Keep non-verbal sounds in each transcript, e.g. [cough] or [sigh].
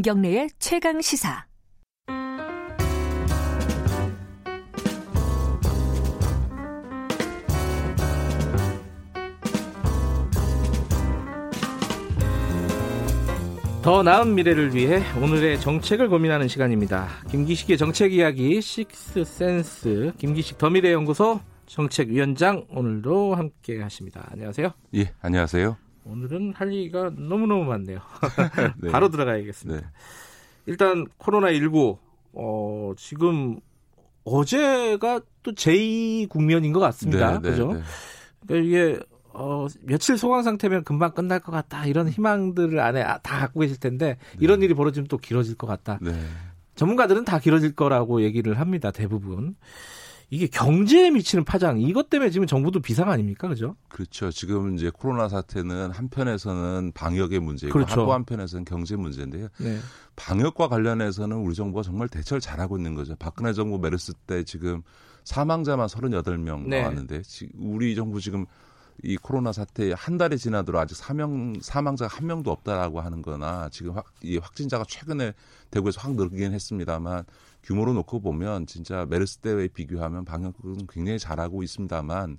김경래의 최강 시사. 더 나은 미래를 위해 오늘의 정책을 고민하는 시간입니다. 김기식의 정책 이야기 식스센스 김기식 더미래연구소 정책위원장 오늘도 함께 하십니다. 안녕하세요. 예, 안녕하세요. 오늘은 할 얘기가 너무너무 많네요. [laughs] 네. 바로 들어가야겠습니다. 네. 일단 코로나19 어, 지금 어제가 또 제2 국면인 것 같습니다. 네, 네 그죠? 네. 그러니까 이게 어, 며칠 소강 상태면 금방 끝날 것 같다. 이런 희망들을 안에 다 갖고 계실 텐데 이런 네. 일이 벌어지면 또 길어질 것 같다. 네. 전문가들은 다 길어질 거라고 얘기를 합니다. 대부분. 이게 경제에 미치는 파장 이것 때문에 지금 정부도 비상 아닙니까, 그죠? 그렇죠. 지금 이제 코로나 사태는 한편에서는 방역의 문제이고 그렇죠. 또 한편에서는 경제 문제인데요. 네. 방역과 관련해서는 우리 정부가 정말 대처를 잘하고 있는 거죠. 박근혜 정부 메르스 때 지금 사망자만 38명 네. 나왔는데 우리 정부 지금 이 코로나 사태 한 달이 지나도록 아직 사명 사망자가 한 명도 없다라고 하는 거나 지금 확, 이 확진자가 최근에 대구에서 확 늘긴 했습니다만 규모로 놓고 보면 진짜 메르스 때에 비교하면 방역은 굉장히 잘하고 있습니다만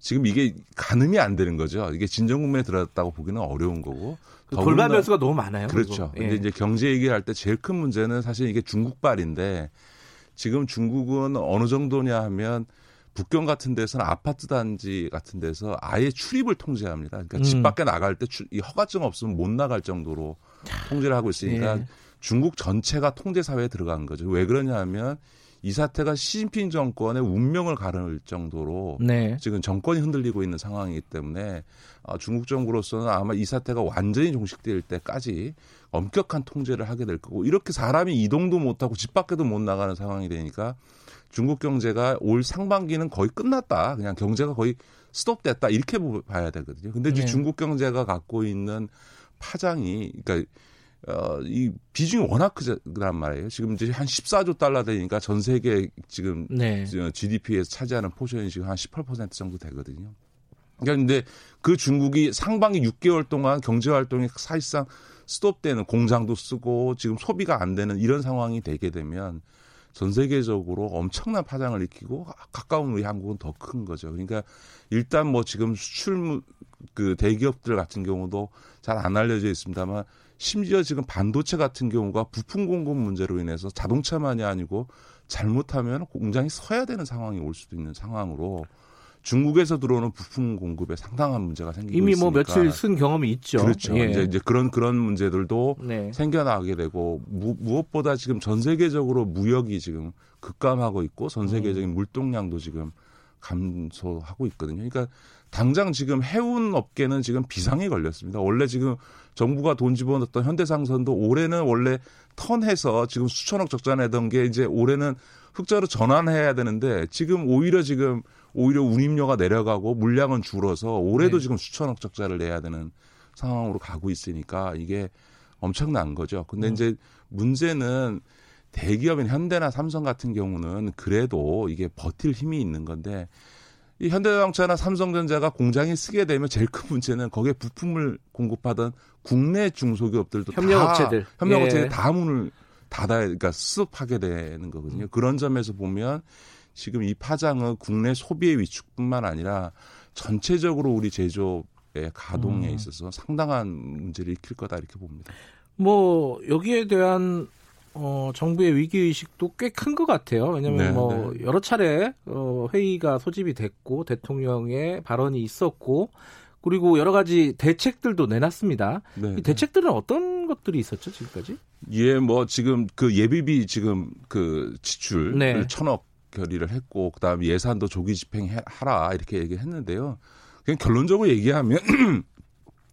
지금 이게 가늠이 안 되는 거죠. 이게 진정 국면에 들어갔다고 보기는 어려운 거고. 그 돌발 변수가 너무 많아요. 그렇죠. 예. 근데 이제 경제 얘기를 할 때 제일 큰 문제는 사실 이게 중국발인데 지금 중국은 어느 정도냐 하면 북경 같은 데서는 아파트 단지 같은 데서 아예 출입을 통제합니다. 그러니까 음. 집 밖에 나갈 때 이 허가증 없으면 못 나갈 정도로 통제를 하고 있으니까 예. 중국 전체가 통제 사회에 들어간 거죠. 왜 그러냐 하면 이 사태가 시진핑 정권의 운명을 가를 정도로 네. 지금 정권이 흔들리고 있는 상황이기 때문에 어, 중국 정부로서는 아마 이 사태가 완전히 종식될 때까지 엄격한 통제를 하게 될 거고 이렇게 사람이 이동도 못하고 집 밖에도 못 나가는 상황이 되니까 중국 경제가 올 상반기는 거의 끝났다. 그냥 경제가 거의 스톱됐다. 이렇게 봐야 되거든요. 근데 이제 네. 중국 경제가 갖고 있는 파장이 그러니까 어, 이 비중이 워낙 크단 말이에요. 지금 이제 한 14조 달러 되니까 전 세계 지금 네. GDP에서 차지하는 포션이 지금 한 18% 정도 되거든요. 그러니까 근데 그 중국이 상반기 6개월 동안 경제 활동이 사실상 스톱되는 공장도 서고 지금 소비가 안 되는 이런 상황이 되게 되면 전 세계적으로 엄청난 파장을 일으키고 가까운 우리 한국은 더 큰 거죠. 그러니까 일단 뭐 지금 수출 그 대기업들 같은 경우도 잘 안 알려져 있습니다만 심지어 지금 반도체 같은 경우가 부품 공급 문제로 인해서 자동차만이 아니고 잘못하면 공장이 서야 되는 상황이 올 수도 있는 상황으로 중국에서 들어오는 부품 공급에 상당한 문제가 생기고 이미 뭐 있으니까. 며칠 쓴 경험이 있죠. 그렇죠. 예. 이제, 이제 그런 그런 문제들도 네. 생겨나게 되고 무, 무엇보다 지금 전 세계적으로 무역이 지금 급감하고 있고 전 세계적인 음. 물동량도 지금 감소하고 있거든요. 그러니까 당장 지금 해운 업계는 지금 비상이 걸렸습니다. 원래 지금 정부가 돈 집어넣었던 현대상선도 올해는 원래 턴해서 지금 수천억 적자 내던 게 이제 올해는 흑자로 전환해야 되는데 지금 오히려 지금 오히려 운임료가 내려가고 물량은 줄어서 올해도 네. 지금 수천억 적자를 내야 되는 상황으로 가고 있으니까 이게 엄청난 거죠. 근데 음. 이제 문제는 대기업인 현대나 삼성 같은 경우는 그래도 이게 버틸 힘이 있는 건데 이 현대자동차나 삼성전자가 공장에 쓰게 되면 제일 큰 문제는 거기에 부품을 공급하던 국내 중소기업들도 협력업체들 협력업체들 예. 다 문을 닫아야 그러니까 수습하게 되는 거거든요. 그런 점에서 보면 지금 이 파장은 국내 소비의 위축뿐만 아니라 전체적으로 우리 제조업의 가동에 음. 있어서 상당한 문제를 일으킬 거다 이렇게 봅니다. 뭐 여기에 대한 어, 정부의 위기 의식도 꽤 큰 것 같아요. 왜냐하면 네, 뭐 네. 여러 차례 어, 회의가 소집이 됐고 대통령의 발언이 있었고 그리고 여러 가지 대책들도 내놨습니다. 네, 이 네. 대책들은 어떤 것들이 있었죠 지금까지? 예, 뭐 지금 그 예비비 지금 그 지출 네. 천억 결의를 했고 그다음 에 예산도 조기 집행하라 이렇게 얘기했는데요. 그냥 결론적으로 얘기하면 [clears throat]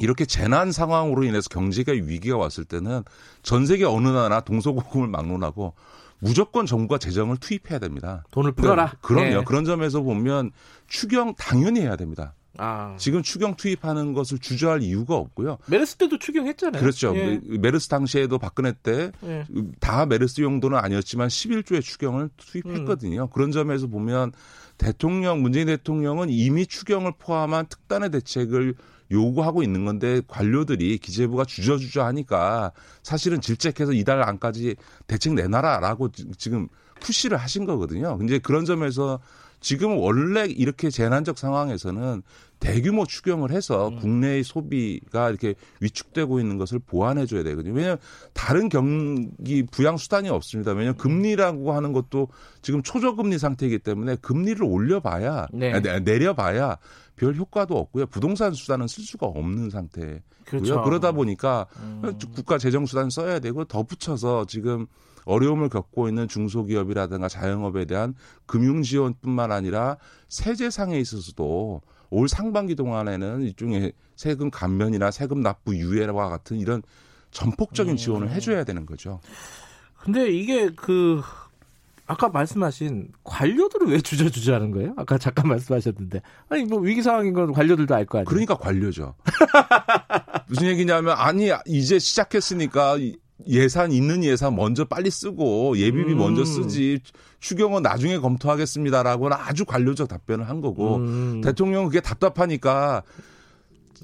이렇게 재난 상황으로 인해서 경제가 위기가 왔을 때는 전 세계 어느 나라 동서고금을 막론하고 무조건 정부가 재정을 투입해야 됩니다. 돈을 풀어라. 그럼요. 네. 그런 점에서 보면 추경 당연히 해야 됩니다. 아. 지금 추경 투입하는 것을 주저할 이유가 없고요. 메르스 때도 추경했잖아요. 그렇죠. 예. 메르스 당시에도 박근혜 때다 예. 메르스 용도는 아니었지만 11조의 추경을 투입했거든요. 음. 그런 점에서 보면 대통령 문재인 대통령은 이미 추경을 포함한 특단의 대책을 요구하고 있는 건데 관료들이 기재부가 주저주저 하니까 사실은 질책해서 이달 안까지 대책 내놔라라고 지금 푸시를 하신 거거든요. 근데 그런 점에서 지금 원래 이렇게 재난적 상황에서는 대규모 추경을 해서 음. 국내의 소비가 이렇게 위축되고 있는 것을 보완해 줘야 되거든요. 왜냐하면 다른 경기 부양 수단이 없습니다. 왜냐하면 금리라고 하는 것도 지금 초저금리 상태이기 때문에 금리를 올려봐야 네. 내려봐야 별 효과도 없고요. 부동산 수단은 쓸 수가 없는 상태고요. 그렇죠. 그러다 보니까 음. 국가 재정 수단 써야 되고 덧붙여서 지금 어려움을 겪고 있는 중소기업이라든가 자영업에 대한 금융 지원뿐만 아니라 세제상에 있어서도 올 상반기 동안에는 일종의 세금 감면이나 세금 납부 유예와 같은 이런 전폭적인 지원을 음. 해줘야 되는 거죠. 근데 이게 그 아까 말씀하신 관료들은 왜 주저주저하는 거예요? 아까 잠깐 말씀하셨는데 아니 뭐 위기 상황인 건 관료들도 알 거 아니에요. 그러니까 관료죠. [laughs] 무슨 얘기냐면 아니 이제 시작했으니까 예산 있는 예산 먼저 빨리 쓰고 예비비 음. 먼저 쓰지 추경은 나중에 검토하겠습니다라고는 아주 관료적 답변을 한 거고 음. 대통령은 그게 답답하니까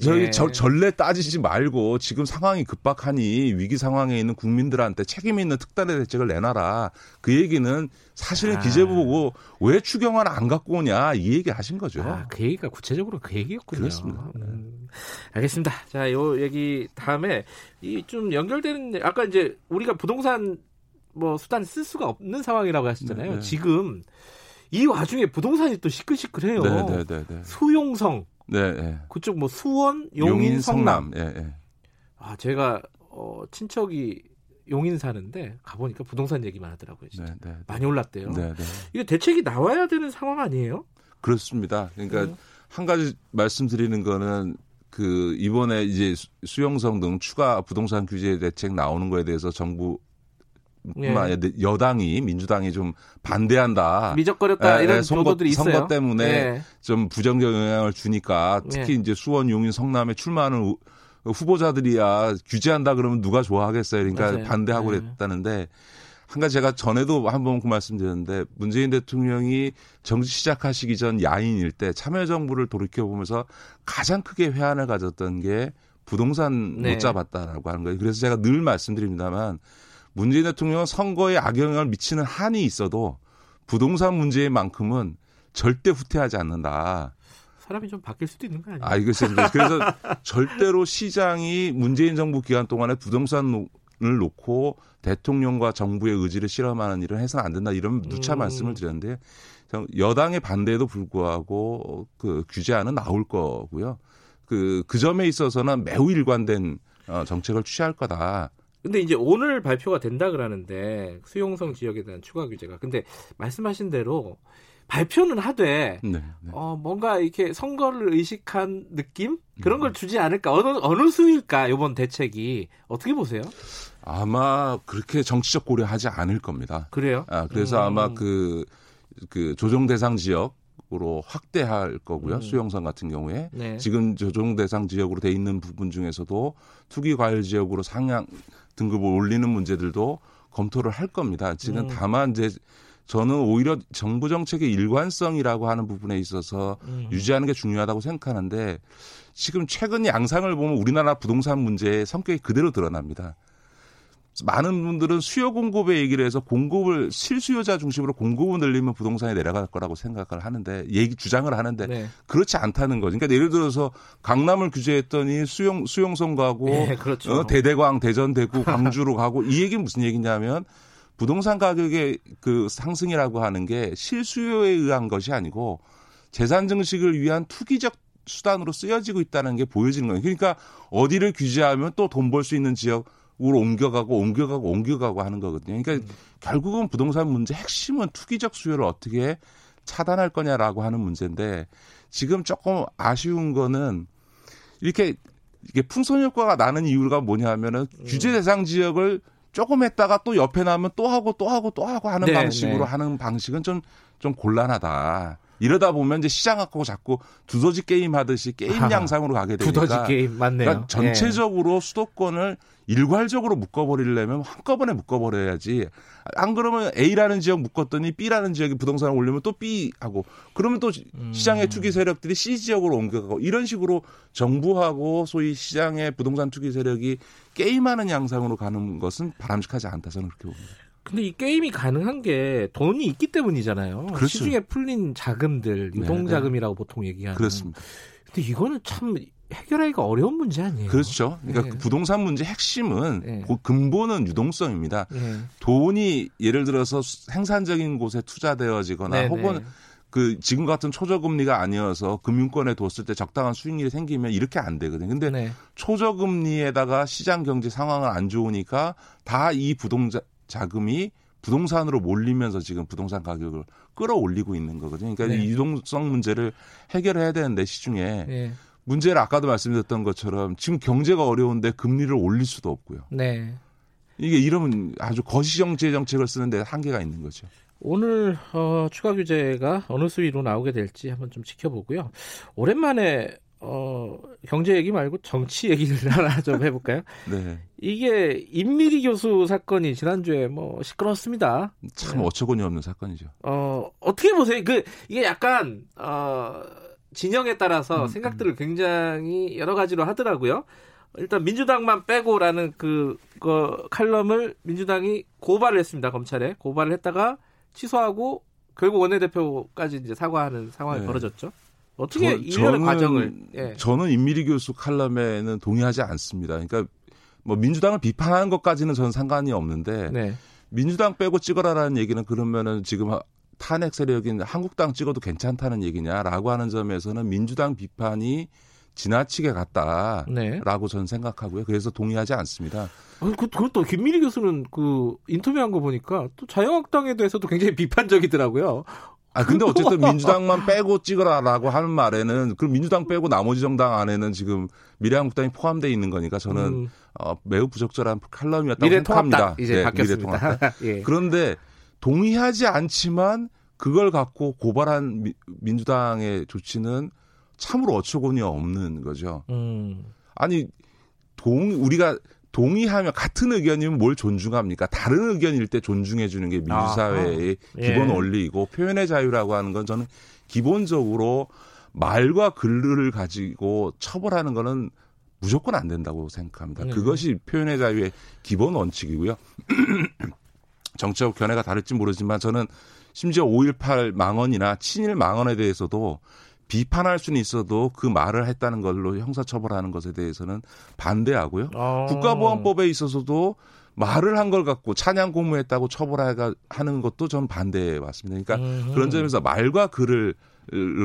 저희 예. 저, 전례 따지지 말고 지금 상황이 급박하니 위기 상황에 있는 국민들한테 책임 있는 특단의 대책을 내놔라. 그 얘기는 사실은 아. 기재부 보고 왜 추경안 안 갖고 오냐 이 얘기 하신 거죠. 아, 그 얘기가 구체적으로 그 얘기였군요. 그렇습니다. 음. 알겠습니다. 자, 요 얘기 다음에 이 좀 연결되는 아까 이제 우리가 부동산 뭐 수단 쓸 수가 없는 상황이라고 하셨잖아요. 네, 네. 지금 이 와중에 부동산이 또 시끌시끌해요. 네, 네, 네, 네. 수용성 네, 네. 그쪽 뭐 수원, 용인, 성남. 예, 예. 아, 제가 어 친척이 용인 사는데 가보니까 부동산 얘기만 하더라고요. 진짜. 네, 네, 네. 많이 올랐대요. 네, 네. 이게 대책이 나와야 되는 상황 아니에요? 그렇습니다. 그러니까 음. 한 가지 말씀드리는 거는 그 이번에 이제 수용성 등 추가 부동산 규제 대책 나오는 거에 대해서 정부 예. 여당이 민주당이 좀 반대한다. 미적거렸다 예, 이런 선 보도들이 있어요. 선거 때문에 예. 좀 부정적 영향을 주니까 특히 예. 이제 수원, 용인, 성남에 출마하는 후보자들이야 규제한다 그러면 누가 좋아하겠어요. 그러니까 맞아요. 반대하고 예. 그랬다는데 한 가지 제가 전에도 한번 그 말씀드렸는데 문재인 대통령이 정치 시작하시기 전 야인일 때 참여정부를 돌이켜보면서 가장 크게 회한을 가졌던 게 부동산 네. 못 잡았다라고 하는 거예요. 그래서 제가 늘 말씀드립니다만 문재인 대통령은 선거에 악영향을 미치는 한이 있어도 부동산 문제만큼은 절대 후퇴하지 않는다. 사람이 좀 바뀔 수도 있는 거 아니에요? 아, 이거 [laughs] 그래서 절대로 시장이 문재인 정부 기간 동안에 부동산을 놓고 대통령과 정부의 의지를 실험하는 일을 해서는 안 된다. 이런 누차 음. 말씀을 드렸는데 여당의 반대에도 불구하고 그 규제안은 나올 거고요. 그, 그 점에 있어서는 매우 일관된 어, 정책을 취할 거다. 근데 이제 오늘 발표가 된다 그러는데 수용성 지역에 대한 추가 규제가 근데 말씀하신 대로 발표는 하되 네, 네. 어 뭔가 이렇게 선거를 의식한 느낌 그런 걸 음. 주지 않을까 어느 어느 수일까 이번 대책이 어떻게 보세요? 아마 그렇게 정치적 고려하지 않을 겁니다. 그래요? 아 그래서 음. 아마 그그 그 조정 대상 지역 으로 확대할 거고요. 음. 수용성 같은 경우에 네. 지금 조정 대상 지역으로 돼 있는 부분 중에서도 투기 과열 지역으로 상향 등급을 올리는 문제들도 검토를 할 겁니다. 지금 음. 다만 이제 저는 오히려 정부 정책의 일관성이라고 하는 부분에 있어서 음. 유지하는 게 중요하다고 생각하는데 지금 최근 양상을 보면 우리나라 부동산 문제의 성격이 그대로 드러납니다. 많은 분들은 수요 공급의 얘기를 해서 공급을 실수요자 중심으로 공급을 늘리면 부동산이 내려갈 거라고 생각을 하는데 얘기 주장을 하는데 네. 그렇지 않다는 거죠. 그러니까 예를 들어서 강남을 규제했더니 수용 수용성 가고 네, 그렇죠. 어, 대대광 대전 대구 광주로 가고 이 얘기는 무슨 얘기냐면 부동산 가격의 그 상승이라고 하는 게 실수요에 의한 것이 아니고 재산 증식을 위한 투기적 수단으로 쓰여지고 있다는 게 보여지는 거예요. 그러니까 어디를 규제하면 또 돈 벌 수 있는 지역 으로 옮겨가고 옮겨가고 옮겨가고 하는 거거든요. 그러니까 음. 결국은 부동산 문제 핵심은 투기적 수요를 어떻게 차단할 거냐라고 하는 문제인데 지금 조금 아쉬운 거는 이렇게 이게 풍선 효과가 나는 이유가 뭐냐면은 음. 규제 대상 지역을 조금 했다가 또 옆에 나면 또 하고 또 하고 또 하고 하는 네, 방식으로 네. 하는 방식은 좀 좀 곤란하다. 이러다 보면 이제 시장하고 자꾸 두더지 게임 하듯이 게임 아, 양상으로 가게 되니까 두더지 게임 맞네요. 그러니까 전체적으로 예. 수도권을 일괄적으로 묶어버리려면 한꺼번에 묶어버려야지. 안 그러면 A라는 지역 묶었더니 B라는 지역에 부동산을 올리면 또 B 하고 그러면 또 음. 시장의 투기 세력들이 C 지역으로 옮겨가고 이런 식으로 정부하고 소위 시장의 부동산 투기 세력이 게임하는 양상으로 가는 것은 바람직하지 않다 저는 그렇게 봅니다. 근데 이 게임이 가능한 게 돈이 있기 때문이잖아요. 그렇죠. 시중에 풀린 자금들, 유동 자금이라고 네, 네. 보통 얘기하는. 그렇습니다. 근데 이거는 참 해결하기가 어려운 문제 아니에요. 그렇죠. 그러니까 네. 그 부동산 문제 핵심은 네. 그 근본은 유동성입니다. 네. 돈이 예를 들어서 생산적인 곳에 투자되어지거나 네, 혹은 네. 그 지금 같은 초저금리가 아니어서 금융권에 뒀을 때 적당한 수익률이 생기면 이렇게 안 되거든요. 근데 네. 초저금리에다가 시장 경제 상황은 안 좋으니까 다 이 부동자 자금이 부동산으로 몰리면서 지금 부동산 가격을 끌어올리고 있는 거거든요. 그러니까 네. 유동성 문제를 해결해야 되는데 시중에 네. 문제를 아까도 말씀드렸던 것처럼 지금 경제가 어려운데 금리를 올릴 수도 없고요. 네. 이게 이러면 아주 거시정제 정책을 쓰는데 한계가 있는 거죠. 오늘 어, 추가 규제가 어느 수위로 나오게 될지 한번 좀 지켜보고요. 오랜만에 어, 경제 얘기 말고 정치 얘기를 [laughs] 하나 좀 해볼까요? 네. 이게 임미리 교수 사건이 지난주에 뭐 시끄러웠습니다. 참 어처구니 없는 사건이죠. 어, 어떻게 보세요? 그, 이게 약간, 어, 진영에 따라서 음, 생각들을 음. 굉장히 여러 가지로 하더라고요. 일단 민주당만 빼고라는 그, 그 칼럼을 민주당이 고발을 했습니다. 검찰에 고발을 했다가 취소하고 결국 원내대표까지 이제 사과하는 상황이 네. 벌어졌죠. 어떻게 저, 일련의 과정을 예. 저는 임미리 교수 칼럼에는 동의하지 않습니다. 그러니까 뭐 민주당을 비판하는 것까지는 저는 상관이 없는데 네. 민주당 빼고 찍어라라는 얘기는 그러면은 지금 탄핵 세력인 한국당 찍어도 괜찮다는 얘기냐라고 하는 점에서는 민주당 비판이 지나치게 갔다라고 네. 저는 생각하고요. 그래서 동의하지 않습니다. 아, 그, 그것도 김민희 교수는 그 인터뷰한 거 보니까 또 자유한국당에 대해서도 굉장히 비판적이더라고요. 아 근데 어쨌든 민주당만 빼고 찍어라라고 하는 말에는 그럼 민주당 빼고 나머지 정당 안에는 지금 미래한국당이 포함되어 있는 거니까 저는 음. 어, 매우 부적절한 칼럼이었다고 생각합니다. 이제 네, 바뀌었습니다. [laughs] 예. 그런데 동의하지 않지만 그걸 갖고 고발한 미, 민주당의 조치는 참으로 어처구니 없는 거죠. 음. 아니 동 우리가 동의하면 같은 의견이면 뭘 존중합니까? 다른 의견일 때 존중해 주는 게 민주사회의 아, 기본 예. 원리이고 표현의 자유라고 하는 건 저는 기본적으로 말과 글을 가지고 처벌하는 거는 무조건 안 된다고 생각합니다. 네. 그것이 표현의 자유의 기본 원칙이고요. [clears throat] 정치적 견해가 다를지 모르지만 저는 심지어 5.18 망언이나 친일 망언에 대해서도 비판할 수는 있어도 그 말을 했다는 걸로 형사처벌하는 것에 대해서는 반대하고요. 아. 국가보안법에 있어서도 말을 한 걸 갖고 찬양 고무했다고 처벌하는 것도 전 반대해 왔습니다. 그러니까 음흠. 그런 점에서 말과 글을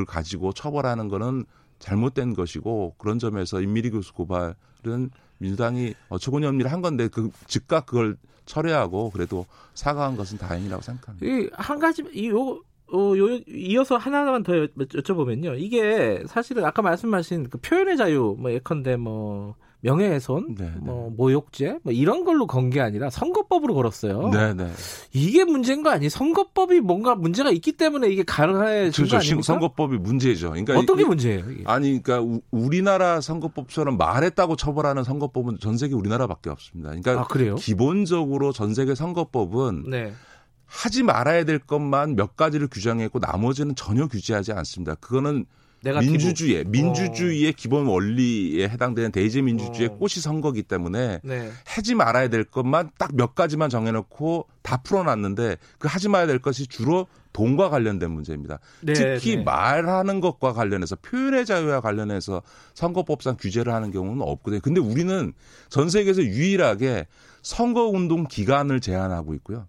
가지고 처벌하는 거는 잘못된 것이고 그런 점에서 임미리 교수 고발은 민주당이 어처구니 없는 일을 한 건데 그 즉각 그걸 철회하고 그래도 사과한 것은 다행이라고 생각합니다. 이 한 가지 이요 어, 요, 이어서 하나만 더 여쭤보면요. 이게 사실은 아까 말씀하신 그 표현의 자유, 뭐 예컨대 뭐 명예훼손, 네, 네. 뭐 모욕죄, 뭐 이런 걸로 건 게 아니라 선거법으로 걸었어요. 네, 네. 이게 문제인 거 아니? 선거법이 뭔가 문제가 있기 때문에 이게 가능해진 그렇죠. 거 아닙니까? 선거법이 문제죠. 그러니까 어떤 게 문제예요? 이게? 아니, 그러니까 우리나라 선거법처럼 말했다고 처벌하는 선거법은 전 세계 우리나라밖에 없습니다. 그러니까 아, 그래요? 기본적으로 전 세계 선거법은 네. 하지 말아야 될 것만 몇 가지를 규정했고 나머지는 전혀 규제하지 않습니다. 그거는 민주주의, 어. 민주주의의 어. 기본 원리에 해당되는 대제 민주주의의 어. 꽃이 선 거기 때문에 네. 하지 말아야 될 것만 딱 몇 가지만 정해놓고 다 풀어놨는데 그 하지 말아야 될 것이 주로 돈과 관련된 문제입니다. 네, 특히 네. 말하는 것과 관련해서 표현의 자유와 관련해서 선거법상 규제를 하는 경우는 없거든요. 근데 우리는 전 세계에서 유일하게 선거운동 기간을 제한하고 있고요.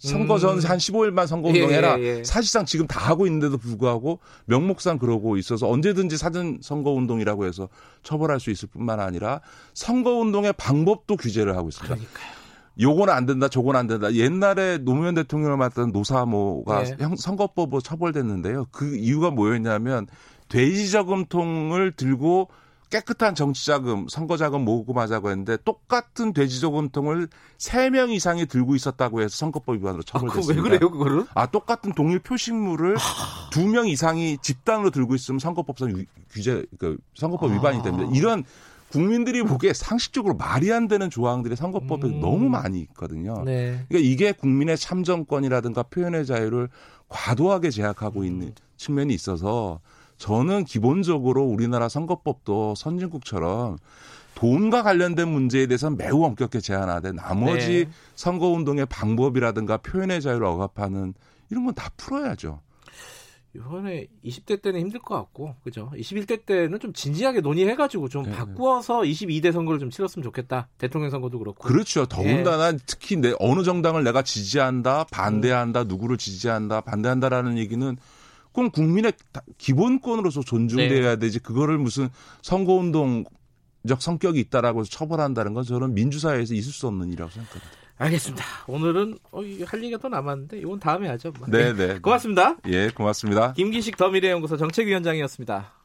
선거 전한 음. 15일만 선거운동 예, 해라. 예, 예. 사실상 지금 다 하고 있는데도 불구하고 명목상 그러고 있어서 언제든지 사전 선거운동이라고 해서 처벌할 수 있을 뿐만 아니라 선거운동의 방법도 규제를 하고 있습니다. 그러니까요. 요건 안 된다, 저건 안 된다. 옛날에 노무현 대통령을 맡던 노사모가 예. 선거법으로 처벌됐는데요. 그 이유가 뭐였냐면 돼지 저금통을 들고 깨끗한 정치자금, 선거자금 모금하자고 했는데 똑같은 돼지저금통을 3명 이상이 들고 있었다고 해서 선거법 위반으로 처벌됐습니다. 아, 왜 그래요, 그거를? 아, 똑같은 동일 표식물을 아... 2명 이상이 집단으로 들고 있으면 선거법상 규제, 그 선거법 위반이 됩니다. 아... 이런 국민들이 보기에 상식적으로 말이 안 되는 조항들이 선거법에 음... 너무 많이 있거든요. 네. 그러니까 이게 국민의 참정권이라든가 표현의 자유를 과도하게 제약하고 있는 측면이 있어서 저는 기본적으로 우리나라 선거법도 선진국처럼 돈과 관련된 문제에 대해서는 매우 엄격하게 제한하되 나머지 네. 선거운동의 방법이라든가 표현의 자유를 억압하는 이런 건 다 풀어야죠. 이번에 20대 때는 힘들 것 같고, 그죠? 21대 때는 좀 진지하게 논의해가지고 좀 네. 바꾸어서 22대 선거를 좀 치렀으면 좋겠다. 대통령 선거도 그렇고. 그렇죠. 더군다나 네. 특히 내 어느 정당을 내가 지지한다, 반대한다, 누구를 지지한다, 반대한다라는 얘기는 그건 국민의 기본권으로서 존중돼야 네. 되지 그거를 무슨 선거운동 적 성격이 있다라고 처벌한다는 건 저는 민주사회에서 있을 수 없는 일이라고 생각합니다. 알겠습니다. 오늘은 어, 할 얘기가 더 남았는데 이건 다음에 하죠. 뭐. 네, 네. 고맙습니다. 예, 고맙습니다. 김기식 더미래연구소 정책위원장이었습니다.